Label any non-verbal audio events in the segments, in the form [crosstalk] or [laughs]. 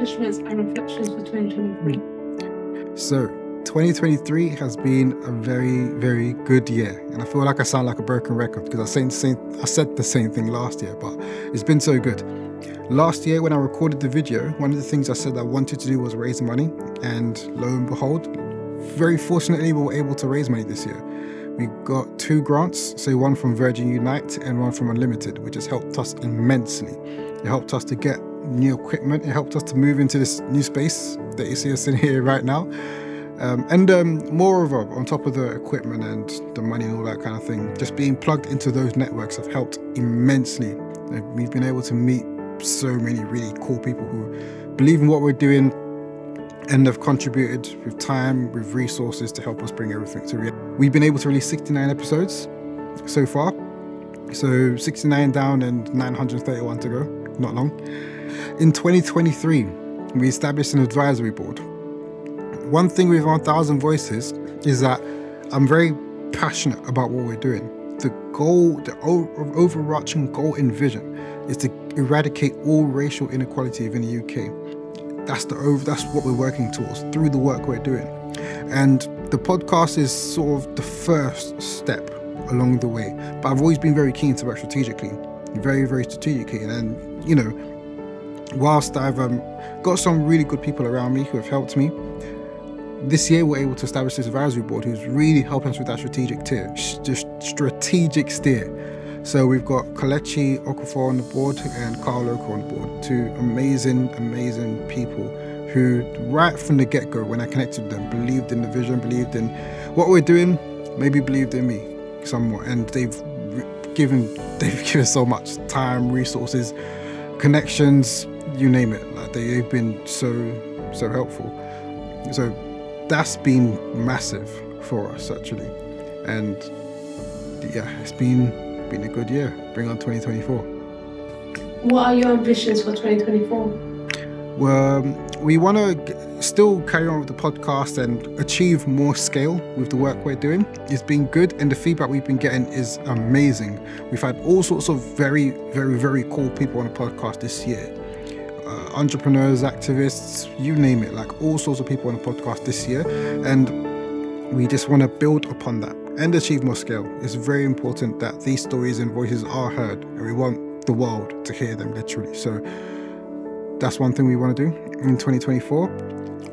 accomplishments and reflections for 2023? So, 2023 has been a very, very good year, and I feel like I sound like a broken record because I said same, I said the same thing last year, but it's been so good. Last year, when I recorded the video, one of the things I said I wanted to do was raise money, and lo and behold, very fortunately, we were able to raise money this year. We got two grants, so one from Virgin Unite and one from Unlimited, which has helped us immensely. It helped us to get new equipment, it helped us to move into this new space that you see us in here right now. Um, and um, moreover, on top of the equipment and the money and all that kind of thing, just being plugged into those networks have helped immensely. We've been able to meet so many really cool people who believe in what we're doing and have contributed with time, with resources to help us bring everything to reality. We've been able to release 69 episodes so far. So 69 down and 931 to go, not long. In 2023, we established an advisory board one thing with 1000 Voices is that I'm very passionate about what we're doing. The goal, the overarching goal and vision is to eradicate all racial inequality within the UK. That's the over, that's what we're working towards through the work we're doing. And the podcast is sort of the first step along the way. But I've always been very keen to work strategically, very, very strategically. And, you know, whilst I've um, got some really good people around me who have helped me, this year we're able to establish this advisory board who's really helping us with that strategic tier, just strategic steer. So we've got Kelechi Okafor on the board and Carl on the board, two amazing, amazing people who, right from the get-go, when I connected with them, believed in the vision, believed in what we're doing, maybe believed in me somewhat, and they've given [laughs] they've given so much time, resources, connections, you name it. Like they've been so so helpful. So that's been massive for us actually, and yeah, it's been been a good year. Bring on 2024. What are your ambitions for 2024? Well, um, we want to still carry on with the podcast and achieve more scale with the work we're doing. It's been good, and the feedback we've been getting is amazing. We've had all sorts of very, very, very cool people on the podcast this year uh, entrepreneurs, activists, you name it, like all sorts of people on the podcast this year. And we just want to build upon that and achieve more scale. It's very important that these stories and voices are heard, and we want the world to hear them literally. So that's one thing we want to do in 2024.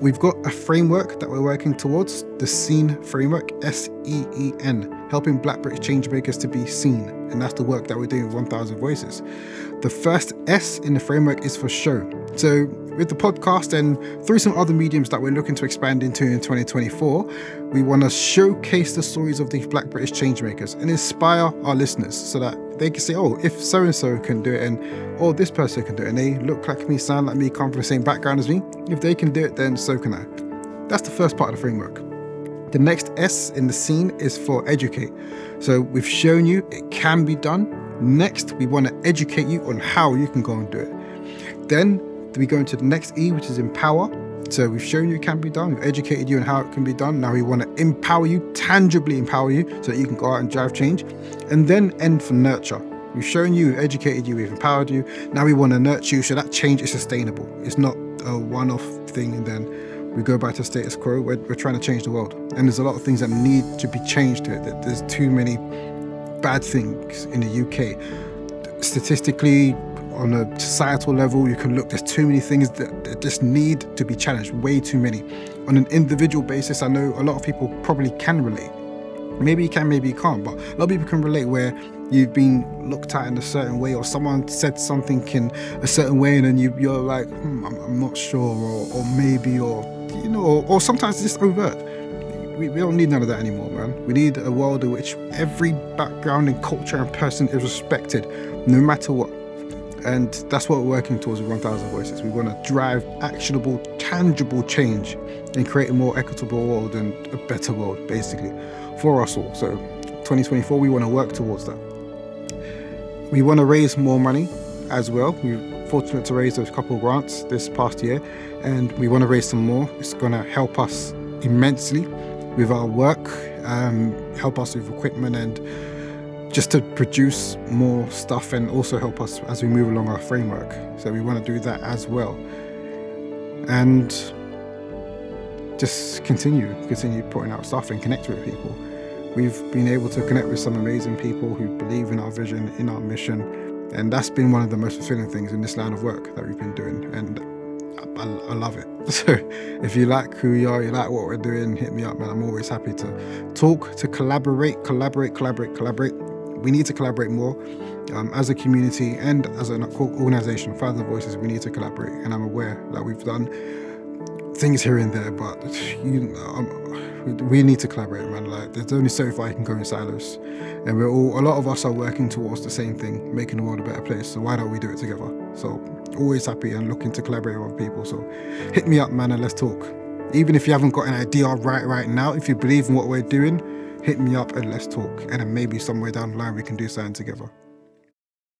We've got a framework that we're working towards, the SEEN framework, S E E N, helping Black British changemakers to be seen. And that's the work that we're doing with 1000 Voices. The first S in the framework is for show. So, with the podcast and through some other mediums that we're looking to expand into in 2024, we want to showcase the stories of these Black British changemakers and inspire our listeners so that they can say, oh, if so and so can do it, and oh, this person can do it, and they look like me, sound like me, come from the same background as me, if they can do it, then so can I. That's the first part of the framework. The next S in the SEEN is for educate. So we've shown you it can be done. Next, we want to educate you on how you can go and do it. Then we go into the next E, which is empower. So we've shown you it can be done, we've educated you on how it can be done. Now we want to empower you, tangibly empower you, so that you can go out and drive change. And then end for nurture. We've shown you, we've educated you, we've empowered you. Now we want to nurture you so that change is sustainable. It's not a one off thing and then we go back to status quo. We're, we're trying to change the world. And there's a lot of things that need to be changed here. There's too many bad things in the UK. Statistically, on a societal level, you can look, there's too many things that, that, just need to be challenged, way too many. On an individual basis, I know a lot of people probably can relate. Maybe you can, maybe you can't, but a lot of people can relate where you've been looked at in a certain way, or someone said something in a certain way, and then you, you're like, hmm, I'm, I'm, not sure, or, or maybe, or, you know, or, or sometimes it's just overt. We, we don't need none of that anymore, man. We need a world in which every background and culture and person is respected, no matter what. And that's what we're working towards with 1000 Voices. We want to drive actionable, tangible change and create a more equitable world and a better world, basically, for us all. So, 2024, we want to work towards that. We want to raise more money as well. We're fortunate to raise a couple grants this past year, and we want to raise some more. It's going to help us immensely with our work, um, help us with equipment and just to produce more stuff and also help us as we move along our framework. So we want to do that as well. and just continue, continue putting out stuff and connect with people. We've been able to connect with some amazing people who believe in our vision, in our mission, and that's been one of the most fulfilling things in this line of work that we've been doing. And I, I, love it. [laughs] So if you like who we are, you like what we're doing, hit me up, man. I'm always happy to talk, to collaborate, collaborate, collaborate, collaborate. We need to collaborate more um, as a community and as an organization. Father Voices, we need to collaborate, and I'm aware that we've done things here and there, but you, um, we need to collaborate, man. Like, there's only so far you can go in silos, and we're all. A lot of us are working towards the same thing, making the world a better place. So why don't we do it together? So always happy and looking to collaborate with people. So hit me up, man, and let's talk. Even if you haven't got an idea right right now, if you believe in what we're doing, hit me up and let's talk. And then maybe somewhere down the line we can do something together.